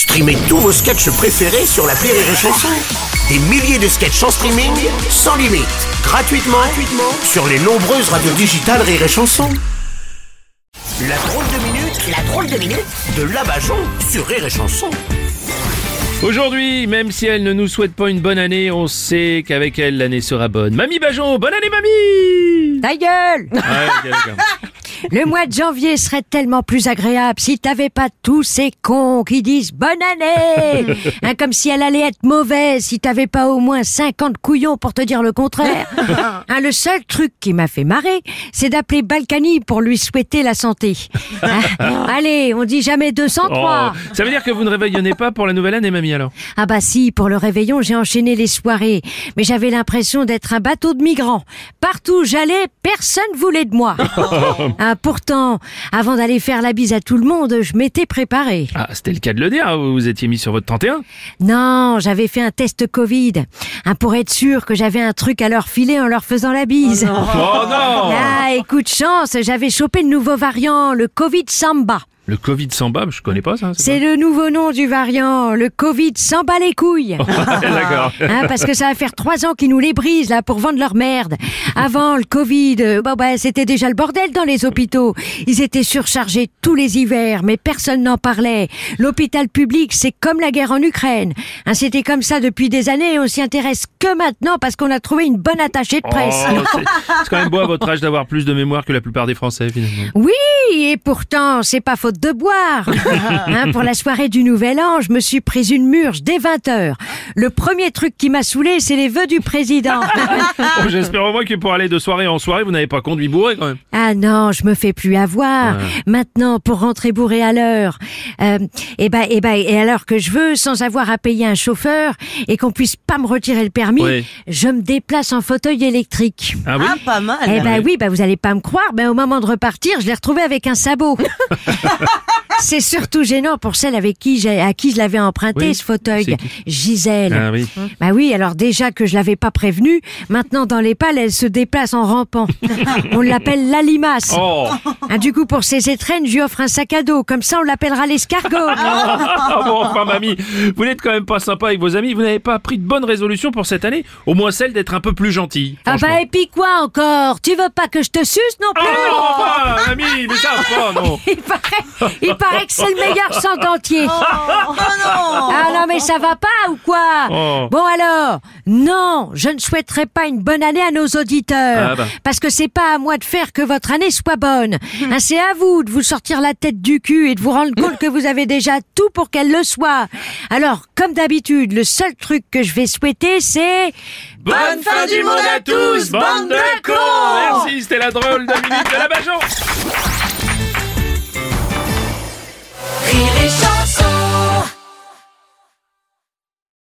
Streamez tous vos sketchs préférés sur la Rire et Chanson. Des milliers de sketchs en streaming, sans limite, gratuitement, gratuitement sur les nombreuses radios digitales Rire et Chanson. La drôle de minute, la drôle de minute de Labajon sur Rire et Chanson. Aujourd'hui, même si elle ne nous souhaite pas une bonne année, on sait qu'avec elle, l'année sera bonne. Mamie Bajon, bonne année mamie Ta gueule Ouais, ok, d'accord. Le mois de janvier serait tellement plus agréable si t'avais pas tous ces cons qui disent bonne année Hein, Comme si elle allait être mauvaise si t'avais pas au moins 50 couillons pour te dire le contraire. Hein, le seul truc qui m'a fait marrer, c'est d'appeler Balkany pour lui souhaiter la santé. Hein, allez, on dit jamais 203 Oh, ça veut dire que vous ne réveillonnez pas pour la nouvelle année, mamie, alors? Ah bah si, pour le réveillon, j'ai enchaîné les soirées, mais j'avais l'impression d'être un bateau de migrants. Partout où j'allais, personne voulait de moi. Ah, pourtant, avant d'aller faire la bise à tout le monde, je m'étais préparée. Ah, c'était le cas de le dire, vous vous étiez mis sur votre 31 Non, j'avais fait un test Covid, hein, pour être sûr que j'avais un truc à leur filer en leur faisant la bise. Oh non Ah, écoute chance, j'avais chopé le nouveau variant, le Covid Samba. Le Covid sans bas, je connais pas ça. C'est le nouveau nom du variant, le Covid Samba les couilles. D'accord. Hein, parce que ça va faire trois ans qu'ils nous les brisent là pour vendre leur merde. Avant le Covid, euh, bon bah c'était déjà le bordel dans les hôpitaux. Ils étaient surchargés tous les hivers, mais personne n'en parlait. L'hôpital public, c'est comme la guerre en Ukraine. Hein, c'était comme ça depuis des années et on s'y intéresse que maintenant parce qu'on a trouvé une bonne attachée de presse. Oh, c'est quand même beau à votre âge d'avoir plus de mémoire que la plupart des Français, finalement. Oui, et pourtant, c'est pas faute de boire. Hein, pour la soirée du Nouvel An, je me suis prise une murge dès 20 heures. Le premier truc qui m'a saoulé, c'est les vœux du président. Oh, J'espère au moins que pour aller de soirée en soirée, vous n'avez pas conduit bourré, quand même. Ah non, je me fais plus avoir. Maintenant, pour rentrer bourré à l'heure, euh, et ben, et ben, et à l'heure que je veux, sans avoir à payer un chauffeur et qu'on puisse pas me retirer le permis, Oui. je me déplace en fauteuil électrique. Ah oui Ah, pas mal. Eh ben oui, ben vous allez pas me croire, ben au moment de repartir, je l'ai retrouvé avec un sabot. C'est surtout gênant pour celle avec qui j'ai, à qui je l'avais emprunté Oui, ce fauteuil, Gisèle. Ah oui. Bah oui, alors déjà que je l'avais pas prévenue, maintenant dans les pales, elle se déplace en rampant. On l'appelle la limace. Oh Ah, du coup, pour ses étrennes, je lui offre un sac à dos. Comme ça, on l'appellera l'escargot. Ah bon, enfin, mamie, vous n'êtes quand même pas sympa avec vos amis, vous n'avez pas pris de bonnes résolutions pour cette année Au moins celle d'être un peu plus gentil. ah bah et puis quoi encore? Tu veux pas que je te suce non plus? Enfin, mamie, mais ça, pas, non il, paraît, il paraît que c'est le meilleur sang dentier. Oh non Ah non mais ça va pas ou quoi Oh. Bon alors, non, je ne souhaiterais pas une bonne année à nos auditeurs. Ah bah. Parce que c'est pas à moi de faire que votre année soit bonne. Hein, c'est à vous de vous sortir la tête du cul et de vous rendre compte que vous avez déjà tout pour qu'elle le soit. Alors, comme d'habitude, le seul truc que je vais souhaiter, c'est... Bonne fin du monde à tous, bande de cons Merci, c'était la drôle de minute de la Bajon